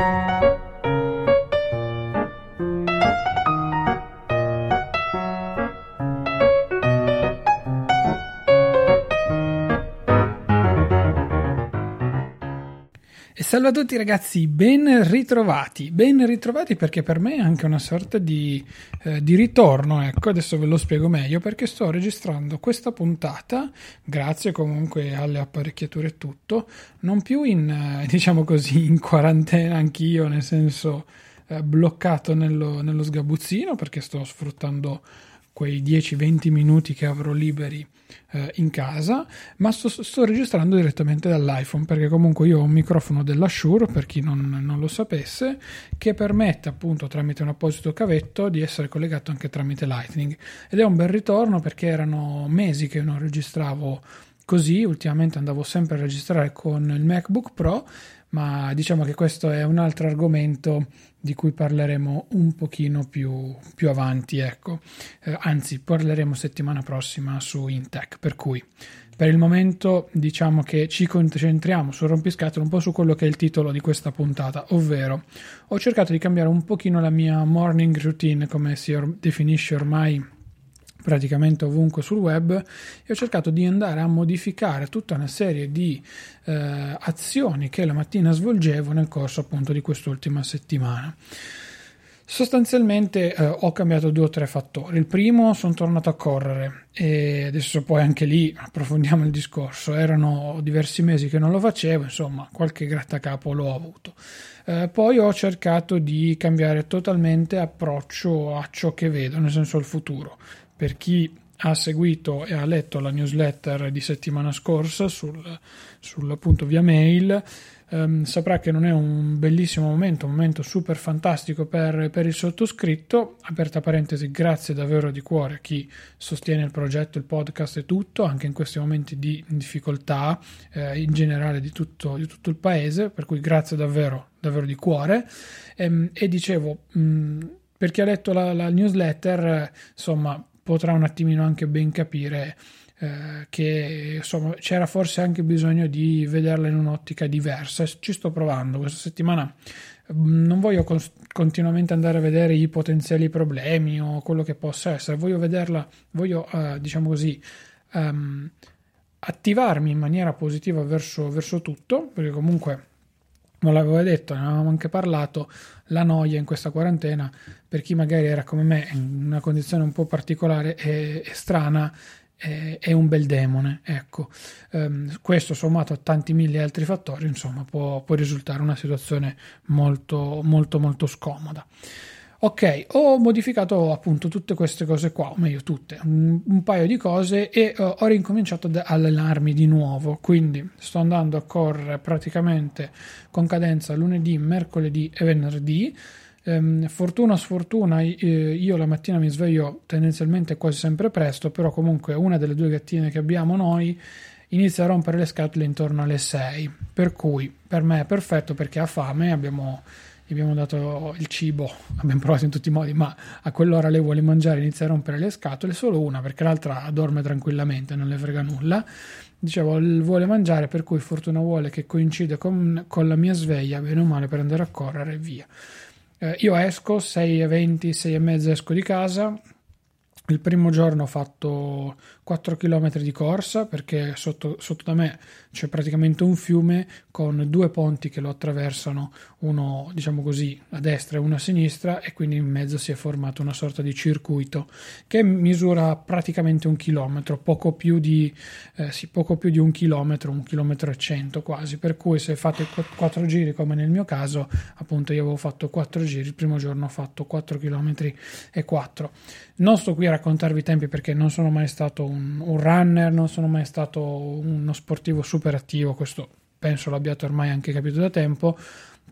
Thank you. Salve a tutti ragazzi, ben ritrovati, ben ritrovati perché per me è anche una sorta di, eh, di, ritorno, ecco, adesso ve lo spiego meglio perché sto registrando questa puntata, grazie comunque alle apparecchiature e tutto, non più in, eh, diciamo così, in quarantena anch'io, nel senso eh, bloccato nello, nello sgabuzzino perché sto sfruttando quei 10-20 minuti che avrò liberi eh, in casa, ma sto, sto, registrando direttamente dall'iPhone perché comunque io ho un microfono della Shure, per chi non, non, lo sapesse, che permette appunto tramite un apposito cavetto di essere collegato anche tramite Lightning. Ed è un bel ritorno perché erano mesi che non registravo così, ultimamente andavo sempre a registrare con il MacBook Pro, ma diciamo che questo è un altro argomento di cui parleremo un pochino più, più avanti, ecco. Eh, anzi, parleremo settimana prossima su Intech, per cui per il momento diciamo che ci concentriamo sul rompiscatole un po' su quello che è il titolo di questa puntata, ovvero ho cercato di cambiare un pochino la mia morning routine, come si or- definisce ormai praticamente ovunque sul web e ho cercato di andare a modificare tutta una serie di eh, azioni che la mattina svolgevo nel corso appunto di quest'ultima settimana. Sostanzialmente eh, ho cambiato due o tre fattori. Il primo, sono tornato a correre e adesso poi anche lì approfondiamo il discorso. Erano diversi mesi che non lo facevo, insomma, qualche grattacapo l'ho avuto. Eh, poi ho cercato di cambiare totalmente approccio a ciò che vedo, nel senso al futuro per chi ha seguito e ha letto la newsletter di settimana scorsa sul, sul appunto via mail ehm, saprà che non è un bellissimo momento, un momento super fantastico per, per, il sottoscritto. Aperta parentesi, grazie davvero di cuore a chi sostiene il progetto, il podcast e tutto, anche in questi momenti di difficoltà eh, in generale di tutto, di tutto, il paese, per cui grazie davvero, davvero di cuore. Ehm, e dicevo, mh, per chi ha letto la, la newsletter, insomma, potrà un attimino anche ben capire eh, che insomma c'era forse anche bisogno di vederla in un'ottica diversa. Ci sto provando questa settimana. Non voglio con- continuamente andare a vedere i potenziali problemi o quello che possa essere, voglio vederla, voglio uh, diciamo così. Um, attivarmi in maniera positiva verso, verso tutto, perché comunque non l'avevo detto, ne avevamo anche parlato, la noia in questa quarantena, per chi magari era come me in una condizione un po' particolare e, e strana, è, è, un bel demone. Ecco, um, questo sommato a tanti mille altri fattori, insomma, può, può risultare una situazione molto, molto, molto scomoda. Ok, ho modificato appunto tutte queste cose qua, o meglio tutte, un, un paio di cose e uh, ho ricominciato ad allenarmi di nuovo, quindi sto andando a correre praticamente con cadenza lunedì, mercoledì e venerdì. Um, fortuna sfortuna, eh, io la mattina mi sveglio tendenzialmente quasi sempre presto, però comunque una delle due gattine che abbiamo noi inizia a rompere le scatole intorno alle 6, per cui per me è perfetto perché ha fame, abbiamo gli abbiamo dato il cibo, abbiamo provato in tutti i modi, ma a quell'ora lei vuole mangiare, inizia a rompere le scatole, solo una perché l'altra dorme tranquillamente, non le frega nulla. Dicevo, vuole mangiare, per cui fortuna vuole che coincide con, con la mia sveglia, bene o male, per andare a correre e via. Eh, io esco 6.20, 6.30 esco di casa, il primo giorno ho fatto 4 km di corsa perché sotto, sotto, da me c'è praticamente un fiume con due ponti che lo attraversano, uno diciamo così a destra e uno a sinistra e quindi in mezzo si è formato una sorta di circuito che misura praticamente un chilometro, poco più di, eh, sì, poco più di un chilometro, un chilometro e cento quasi, per cui se fate 4 giri come nel mio caso, appunto io avevo fatto 4 giri, il primo giorno ho fatto 4 km e 4. Non sto qui a raccontarvi i tempi perché non sono mai stato un, un runner, non sono mai stato uno sportivo super attivo, questo penso l'abbiate ormai anche capito da tempo,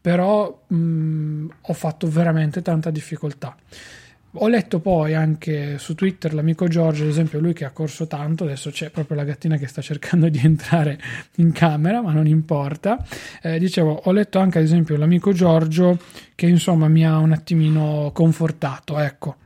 però mh, ho fatto veramente tanta difficoltà. Ho letto poi anche su Twitter l'amico Giorgio, ad esempio, lui che ha corso tanto, adesso c'è proprio la gattina che sta cercando di entrare in camera, ma non importa. Eh, dicevo, ho letto anche ad esempio l'amico Giorgio che insomma mi ha un attimino confortato, ecco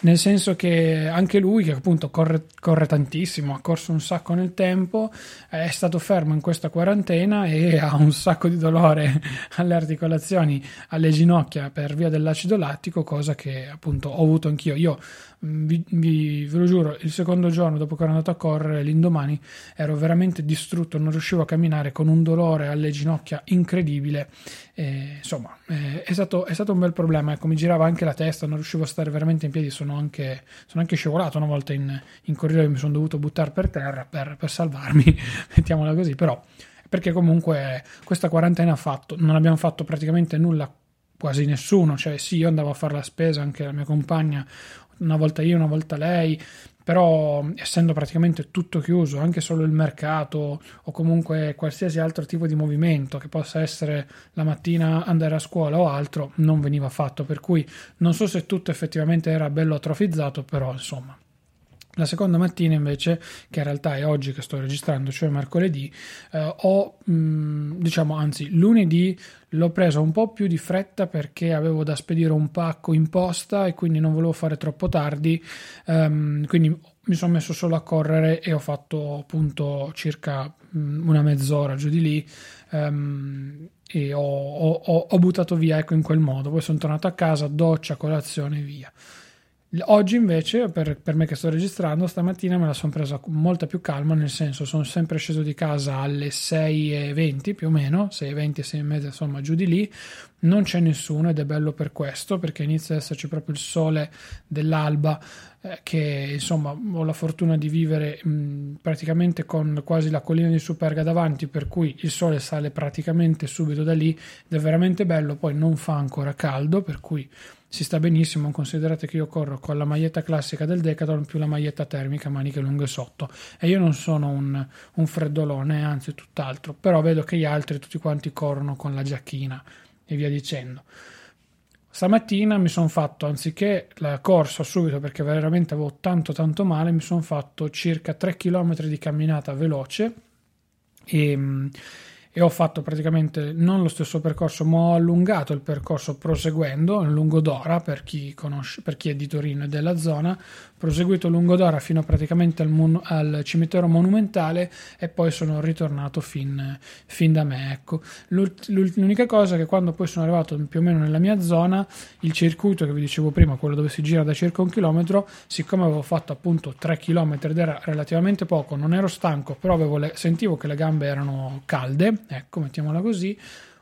nel senso che anche lui, che appunto corre, corre, tantissimo, ha corso un sacco nel tempo, è stato fermo in questa quarantena e ha un sacco di dolore alle articolazioni, alle ginocchia per via dell'acido lattico, cosa che appunto ho avuto anch'io. Io mm, vi, vi, ve lo giuro, il secondo giorno dopo che ero andato a correre, l'indomani ero veramente distrutto, non riuscivo a camminare con un dolore alle ginocchia incredibile. E, insomma, eh, è, stato, è, stato, un bel problema. Ecco, mi girava anche la testa, non riuscivo a stare veramente in piedi. Sono anche, sono anche scivolato una volta in, in corridoio, mi sono dovuto buttare per terra per, per salvarmi, mettiamola così. Però, perché comunque questa quarantena ha fatto, non abbiamo fatto praticamente nulla quasi nessuno, cioè sì, io andavo a fare la spesa, anche la mia compagna, una volta io, una volta lei, però essendo praticamente tutto chiuso, anche solo il mercato o comunque qualsiasi altro tipo di movimento che possa essere la mattina andare a scuola o altro, non veniva fatto, per cui non so se tutto effettivamente era bello atrofizzato, però insomma. La seconda mattina invece, che in realtà è oggi che sto registrando, cioè mercoledì, eh, ho, mh, mm, diciamo, anzi, lunedì l'ho preso un po' più di fretta perché avevo da spedire un pacco in posta e quindi non volevo fare troppo tardi, um, quindi mi sono messo solo a correre e ho fatto appunto circa mm, una mezz'ora giù di lì. Um, e ho, ho, ho, buttato via ecco in quel modo poi sono tornato a casa doccia colazione e via Oggi invece, per, per, me che sto registrando, stamattina me la sono presa con molta più calma, nel senso sono sempre sceso di casa alle 6.20 più o meno, 6.20, 6.30 insomma giù di lì, non c'è nessuno ed è bello per questo perché inizia ad esserci proprio il sole dell'alba eh, che insomma ho la fortuna di vivere mh, praticamente con quasi la collina di Superga davanti per cui il sole sale praticamente subito da lì ed è veramente bello, poi non fa ancora caldo per cui si sta benissimo, considerate che io corro con la maglietta classica del Decathlon più la maglietta termica maniche lunghe sotto e io non sono un, un freddolone, anzi tutt'altro, però vedo che gli altri tutti quanti corrono con la giacchina e via dicendo. Stamattina mi sono fatto, anziché la corsa subito perché veramente avevo tanto tanto male, mi sono fatto circa 3 km di camminata veloce e e ho fatto praticamente non lo stesso percorso, ma ho allungato il percorso proseguendo lungo d'ora per chi conosce, per chi è di Torino e della zona, proseguito lungo d'ora fino praticamente al, mon- al, cimitero monumentale e poi sono ritornato fin, fin da me. Ecco. l'unica cosa è che quando poi sono arrivato più o meno nella mia zona, il circuito che vi dicevo prima, quello dove si gira da circa un chilometro, siccome avevo fatto appunto 3 km ed era relativamente poco, non ero stanco, però le, sentivo che le gambe erano calde, ecco, mettiamola così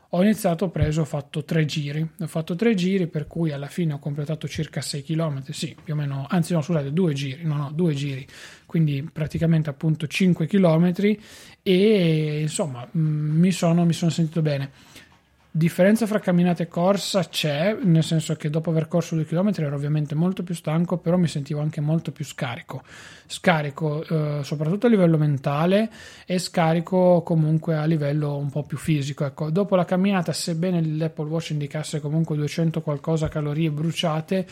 ho iniziato, ho preso, ho fatto tre giri. Ho fatto tre giri, per cui alla fine ho completato circa 6 km, sì, più o meno, anzi no, scusate, due giri, no, no, due giri, quindi praticamente appunto 5 km e insomma mi sono, mi sono sentito bene. Differenza fra camminata e corsa c'è, nel senso che dopo aver corso due chilometri ero ovviamente molto più stanco, però mi sentivo anche molto più scarico. Scarico eh, soprattutto a livello mentale e scarico comunque a livello un po' più fisico. Ecco, dopo la camminata, sebbene l'Apple Watch indicasse comunque 200 qualcosa calorie bruciate,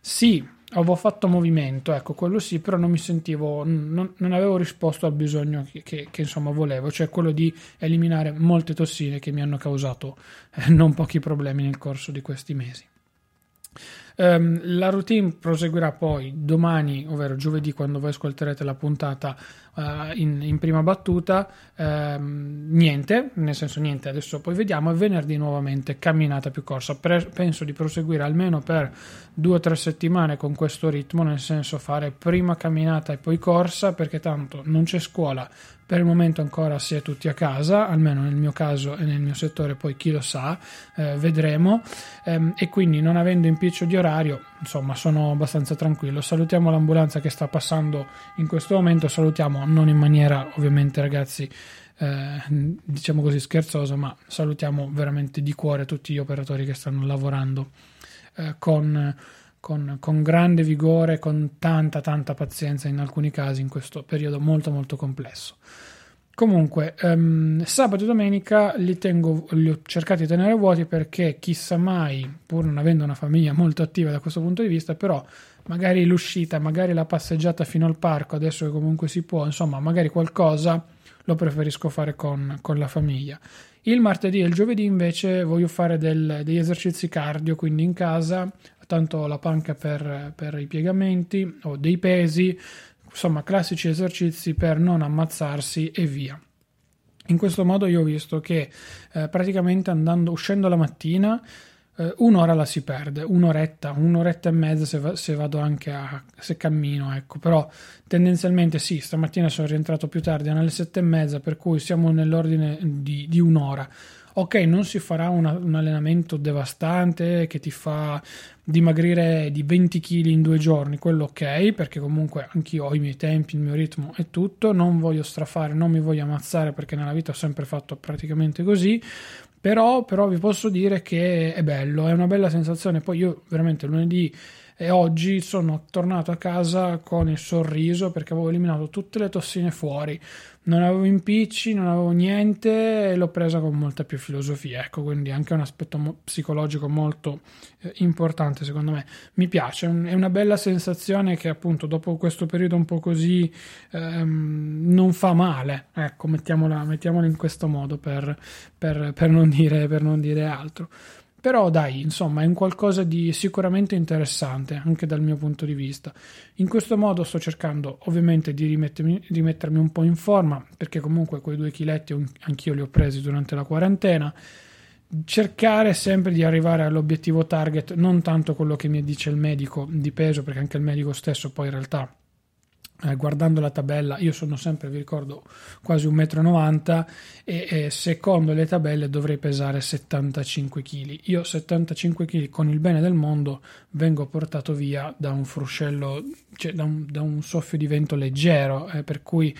sì, avevo fatto movimento, ecco, quello sì, però non mi sentivo, non, non avevo risposto al bisogno che, che, che, insomma volevo, cioè quello di eliminare molte tossine che mi hanno causato eh, non pochi problemi nel corso di questi mesi. Um, la routine proseguirà poi domani, ovvero giovedì, quando voi ascolterete la puntata uh, in, in, prima battuta. Um, niente, nel senso niente, adesso poi vediamo. E venerdì nuovamente camminata più corsa. Pre- penso di proseguire almeno per due o tre settimane con questo ritmo, nel senso fare prima camminata e poi corsa, perché tanto non c'è scuola, per il momento ancora si è tutti a casa, almeno nel mio caso e nel mio settore, poi chi lo sa, eh, vedremo. Ehm, e quindi non avendo impiccio di orario, insomma, sono abbastanza tranquillo. Salutiamo l'ambulanza che sta passando in questo momento, salutiamo non in maniera ovviamente ragazzi eh, diciamo così scherzosa, ma salutiamo veramente di cuore tutti gli operatori che stanno lavorando eh, con con, con grande vigore, con tanta tanta pazienza in alcuni casi in questo periodo molto molto complesso. Comunque, um, sabato e domenica li, tengo, li ho cercati di tenere vuoti perché chissà mai, pur non avendo una famiglia molto attiva da questo punto di vista, però magari l'uscita, magari la passeggiata fino al parco, adesso che comunque si può, insomma, magari qualcosa lo preferisco fare con, con la famiglia. Il martedì e il giovedì invece voglio fare del, degli esercizi cardio, quindi in casa tanto la panca per, per i piegamenti o dei pesi, insomma classici esercizi per non ammazzarsi e via. In questo modo io ho visto che eh, praticamente andando, uscendo la mattina eh, un'ora la si perde, un'oretta, un'oretta e mezza se, va, se, vado anche a se cammino, ecco, però tendenzialmente sì, stamattina sono rientrato più tardi, alle sette e mezza, per cui siamo nell'ordine di, di un'ora ok, non si farà una, un allenamento devastante che ti fa dimagrire di 20 kg in due giorni, quello ok, perché comunque anch'io ho i miei tempi, il mio ritmo e tutto, non voglio strafare, non mi voglio ammazzare perché nella vita ho sempre fatto praticamente così, però, però vi posso dire che è bello, è una bella sensazione, poi io veramente lunedì e oggi sono tornato a casa con il sorriso perché avevo eliminato tutte le tossine fuori, non avevo impicci, non avevo niente e l'ho presa con molta più filosofia, ecco, quindi anche un aspetto mo- psicologico molto eh, importante secondo me. Mi piace, un, è, una bella sensazione che appunto dopo questo periodo un po' così ehm, non fa male, ecco, mettiamola, mettiamola in questo modo per, per, per, non dire, per non dire altro. Però dai, insomma, è un qualcosa di sicuramente interessante anche dal mio punto di vista. In questo modo sto cercando ovviamente di rimettermi un po' in forma, perché comunque quei due chiletti anch'io li ho presi durante la quarantena. Cercare sempre di arrivare all'obiettivo target, non tanto quello che mi dice il medico di peso, perché anche il medico stesso poi in realtà eh, guardando la tabella, io sono sempre, vi ricordo, quasi 1,90 m e, e secondo le tabelle dovrei pesare 75 kg. Io 75 kg con il bene del mondo vengo portato via da un fruscello, cioè da un, da un soffio di vento leggero, eh, per cui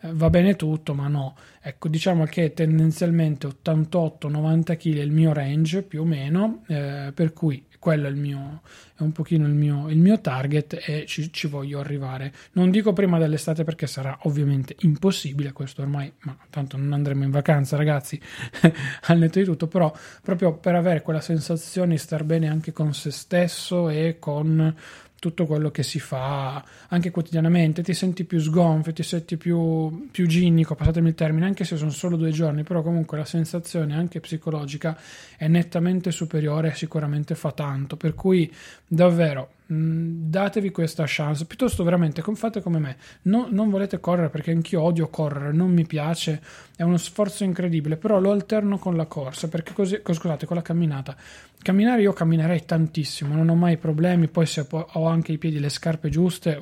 eh, va bene tutto, ma no. Ecco, diciamo che tendenzialmente 88-90 kg è il mio range più o meno, eh, per cui quello è, il mio, è un pochino il mio, il mio target e ci, ci, voglio arrivare. Non dico prima dell'estate perché sarà ovviamente impossibile, questo ormai, ma tanto non andremo in vacanza ragazzi, al netto di tutto, però proprio per avere quella sensazione di star bene anche con se stesso e con tutto quello che si fa anche quotidianamente, ti senti più sgonfio, ti senti più, più ginnico, passatemi il termine, anche se sono solo due giorni, però comunque la sensazione anche psicologica è nettamente superiore e sicuramente fa tanto, per cui davvero Mm, datevi questa chance piuttosto veramente fate come me. No, non volete correre perché anch'io odio correre non mi piace è uno sforzo incredibile però lo alterno con la corsa perché così scusate con la camminata. Camminare io camminerei tantissimo non ho mai problemi poi se ho anche i piedi le scarpe giuste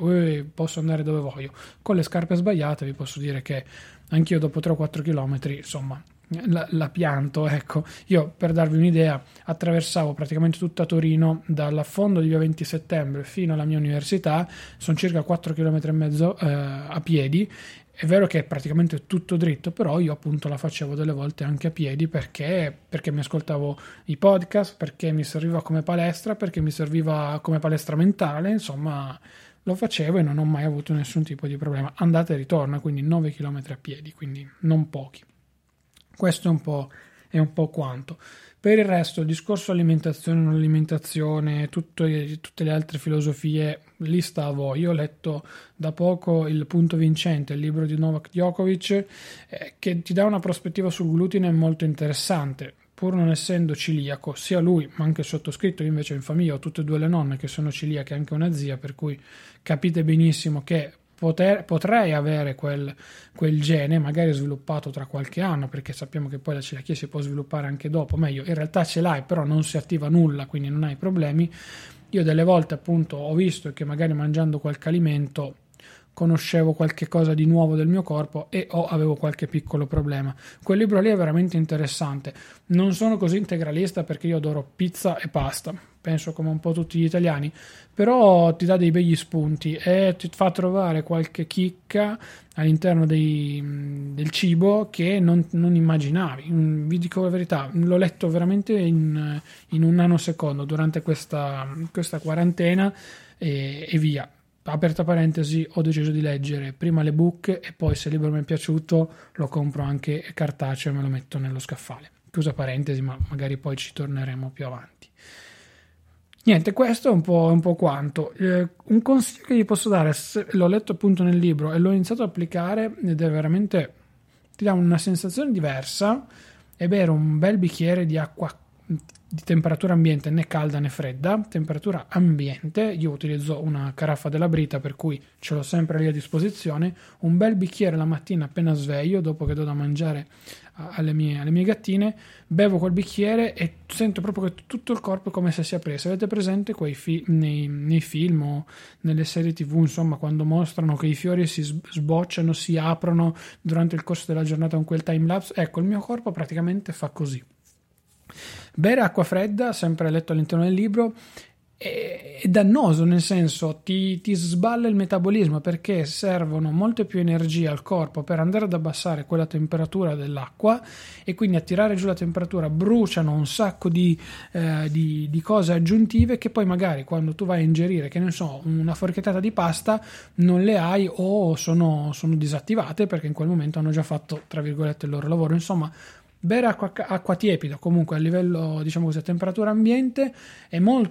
posso andare dove voglio. Con le scarpe sbagliate vi posso dire che anch'io dopo 3-4 km insomma la, la, pianto, ecco. Io per darvi un'idea attraversavo praticamente tutta Torino dall'affondo di via 20 settembre fino alla mia università, sono circa 4 km e mezzo eh, a piedi. È vero che è praticamente tutto dritto, però io appunto la facevo delle volte anche a piedi perché, perché mi ascoltavo i podcast, perché mi serviva come palestra, perché mi serviva come palestra mentale, insomma lo facevo e non ho mai avuto nessun tipo di problema. Andata e ritorno, quindi 9 km a piedi, quindi non pochi. Questo è un po', è un po quanto. Per il resto, il discorso alimentazione, non alimentazione, tutte, tutte le altre filosofie, lì sta a voi. Io ho letto da poco il punto vincente, il libro di Novak Djokovic, eh, che ti dà una prospettiva sul glutine molto interessante. Pur non essendo ciliaco, sia lui ma anche il sottoscritto, io invece in famiglia ho tutte e due le nonne che sono ciliache, anche una zia, per cui capite benissimo che poter, potrei avere quel, quel, gene, magari sviluppato tra qualche anno, perché sappiamo che poi la celiachia si può sviluppare anche dopo, meglio, in realtà ce l'hai, però non si attiva nulla, quindi non hai problemi. Io delle volte appunto ho visto che magari mangiando qualche alimento conoscevo qualche cosa di nuovo del mio corpo e o avevo qualche piccolo problema. Quel libro lì è veramente interessante. Non sono così integralista perché io adoro pizza e pasta, penso come un po' tutti gli italiani, però ti dà dei begli spunti e ti fa trovare qualche chicca all'interno dei, del cibo che non, non, immaginavi. Vi dico la verità, l'ho letto veramente in, in un nanosecondo durante questa, questa quarantena e, e via aperta parentesi, ho deciso di leggere prima le book e poi se il libro mi è piaciuto lo compro anche cartaceo e me lo metto nello scaffale. Chiusa parentesi, ma magari poi ci torneremo più avanti. Niente, questo è un po', un po quanto. Eh, un consiglio che gli posso dare, l'ho letto appunto nel libro e l'ho iniziato ad applicare ed è veramente, ti dà una sensazione diversa, è bere un bel bicchiere di acqua di temperatura ambiente né calda né fredda, temperatura ambiente, io utilizzo una caraffa della Brita per cui ce l'ho sempre lì a disposizione, un bel bicchiere la mattina appena sveglio dopo che do da mangiare alle mie, alle mie gattine, bevo quel bicchiere e sento proprio che tutto il corpo è come se si aprisse. Avete presente quei fi- nei, nei, film o nelle serie tv, insomma, quando mostrano che i fiori si sbocciano, si aprono durante il corso della giornata con quel time lapse? Ecco, il mio corpo praticamente fa così. Bere acqua fredda, sempre letto all'interno del libro, è, dannoso, nel senso ti, ti, sballa il metabolismo perché servono molte più energie al corpo per andare ad abbassare quella temperatura dell'acqua e quindi a tirare giù la temperatura bruciano un sacco di, eh, di, di cose aggiuntive che poi magari quando tu vai a ingerire, che ne so, una forchettata di pasta non le hai o sono, sono disattivate perché in quel momento hanno già fatto, tra virgolette, il loro lavoro. Insomma, bere acqua, acqua, tiepida comunque a livello diciamo così a temperatura ambiente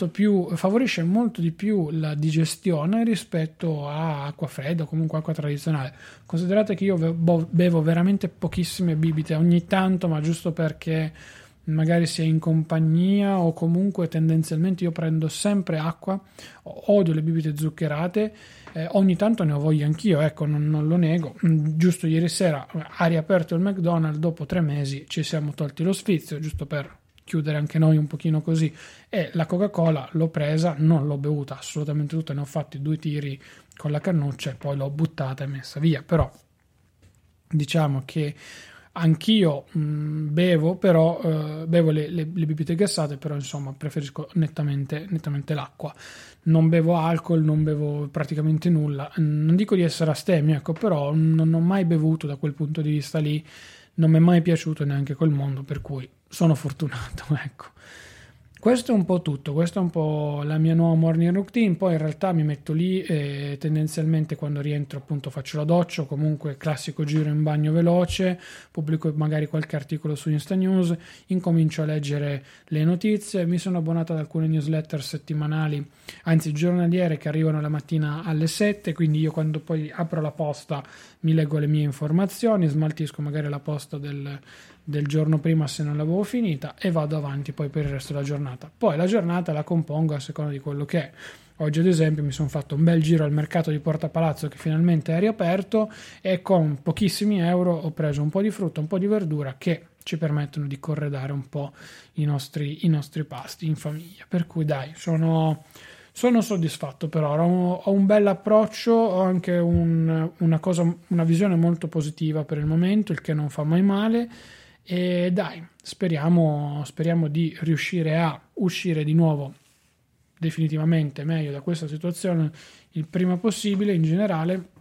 più favorisce molto di più la digestione rispetto a acqua fredda o comunque acqua tradizionale. Considerate che io bevo, bevo veramente pochissime bibite ogni tanto ma giusto perché magari si è in compagnia o comunque tendenzialmente io prendo sempre acqua odio le bibite zuccherate eh, ogni tanto ne ho voglia anch'io, ecco, non, non, lo nego. Mm, giusto ieri sera ha riaperto il McDonald's, dopo tre mesi ci siamo tolti lo sfizio, giusto per chiudere anche noi un pochino così. E la Coca-Cola l'ho presa, non l'ho bevuta assolutamente tutta, ne ho fatti due tiri con la cannuccia e poi l'ho buttata e messa via. Però diciamo che anch'io mh, mm, bevo, però uh, bevo le, le, le, bibite gassate, però insomma preferisco nettamente, nettamente l'acqua. Non bevo alcol, non bevo praticamente nulla. Non dico di essere astemio, ecco, però non ho mai bevuto da quel punto di vista lì. Non mi è mai piaciuto neanche col mondo, per cui sono fortunato, ecco. Questo è un po' tutto, questa è un po' la mia nuova morning routine, poi in realtà mi metto lì e tendenzialmente quando rientro appunto faccio la doccia comunque classico giro in bagno veloce, pubblico magari qualche articolo su Insta News, incomincio a leggere le notizie, mi sono abbonato ad alcune newsletter settimanali, anzi giornaliere che arrivano la mattina alle 7, quindi io quando poi apro la posta mi leggo le mie informazioni, smaltisco magari la posta del del giorno prima se non l'avevo finita e vado avanti poi per il resto della giornata. Poi la giornata la compongo a seconda di quello che è. Oggi ad esempio mi sono fatto un bel giro al mercato di Porta Palazzo che finalmente è riaperto e con pochissimi euro ho preso un po' di frutta, un po' di verdura che ci permettono di corredare un po' i nostri, i nostri pasti in famiglia. Per cui dai, sono, sono soddisfatto per ora, ho, un bel approccio, ho anche un, una, cosa, una visione molto positiva per il momento, il che non fa mai male e dai, speriamo, speriamo di riuscire a uscire di nuovo definitivamente meglio da questa situazione il prima possibile in generale.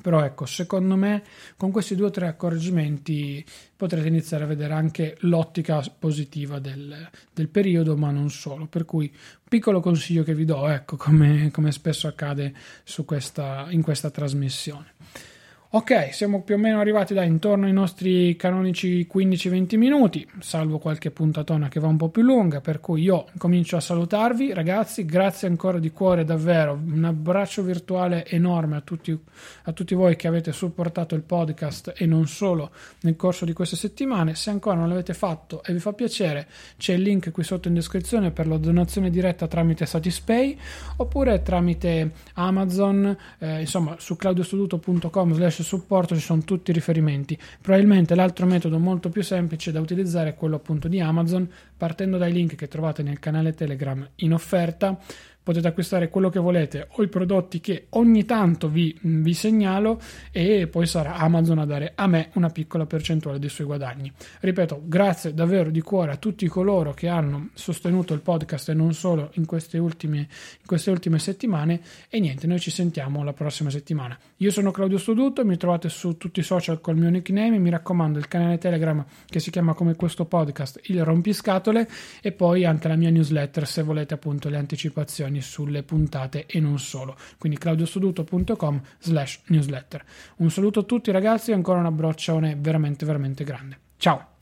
Però ecco, secondo me con questi due o tre accorgimenti potrete iniziare a vedere anche l'ottica positiva del, del periodo, ma non solo. Per cui, piccolo consiglio che vi do, ecco, come, come spesso accade questa, in questa trasmissione. Ok, siamo più o meno arrivati da intorno ai nostri canonici 15-20 minuti, salvo qualche puntatona che va un po' più lunga, per cui io comincio a salutarvi ragazzi, grazie ancora di cuore davvero, un abbraccio virtuale enorme a tutti, a tutti voi che avete supportato il podcast e non solo nel corso di queste settimane, se ancora non l'avete fatto e vi fa piacere c'è il link qui sotto in descrizione per la donazione diretta tramite Satispay oppure tramite Amazon, eh, insomma su claudiostuduto.com supporto ci sono tutti i riferimenti. Probabilmente l'altro metodo molto più semplice da utilizzare è quello appunto di Amazon, partendo dai link che trovate nel canale Telegram in offerta potete acquistare quello che volete o i prodotti che ogni tanto vi, vi, segnalo e poi sarà Amazon a dare a me una piccola percentuale dei suoi guadagni. Ripeto, grazie davvero di cuore a tutti coloro che hanno sostenuto il podcast e non solo in queste ultime, in queste ultime settimane e niente, noi ci sentiamo la prossima settimana. Io sono Claudio Studuto, mi trovate su tutti i social col mio nickname, mi raccomando il canale Telegram che si chiama come questo podcast il rompiscatole e poi anche la mia newsletter se volete appunto le anticipazioni informazioni sulle puntate e non solo. Quindi claudiostoduto.com slash newsletter. Un saluto a tutti ragazzi e ancora un abbraccione veramente veramente grande. Ciao!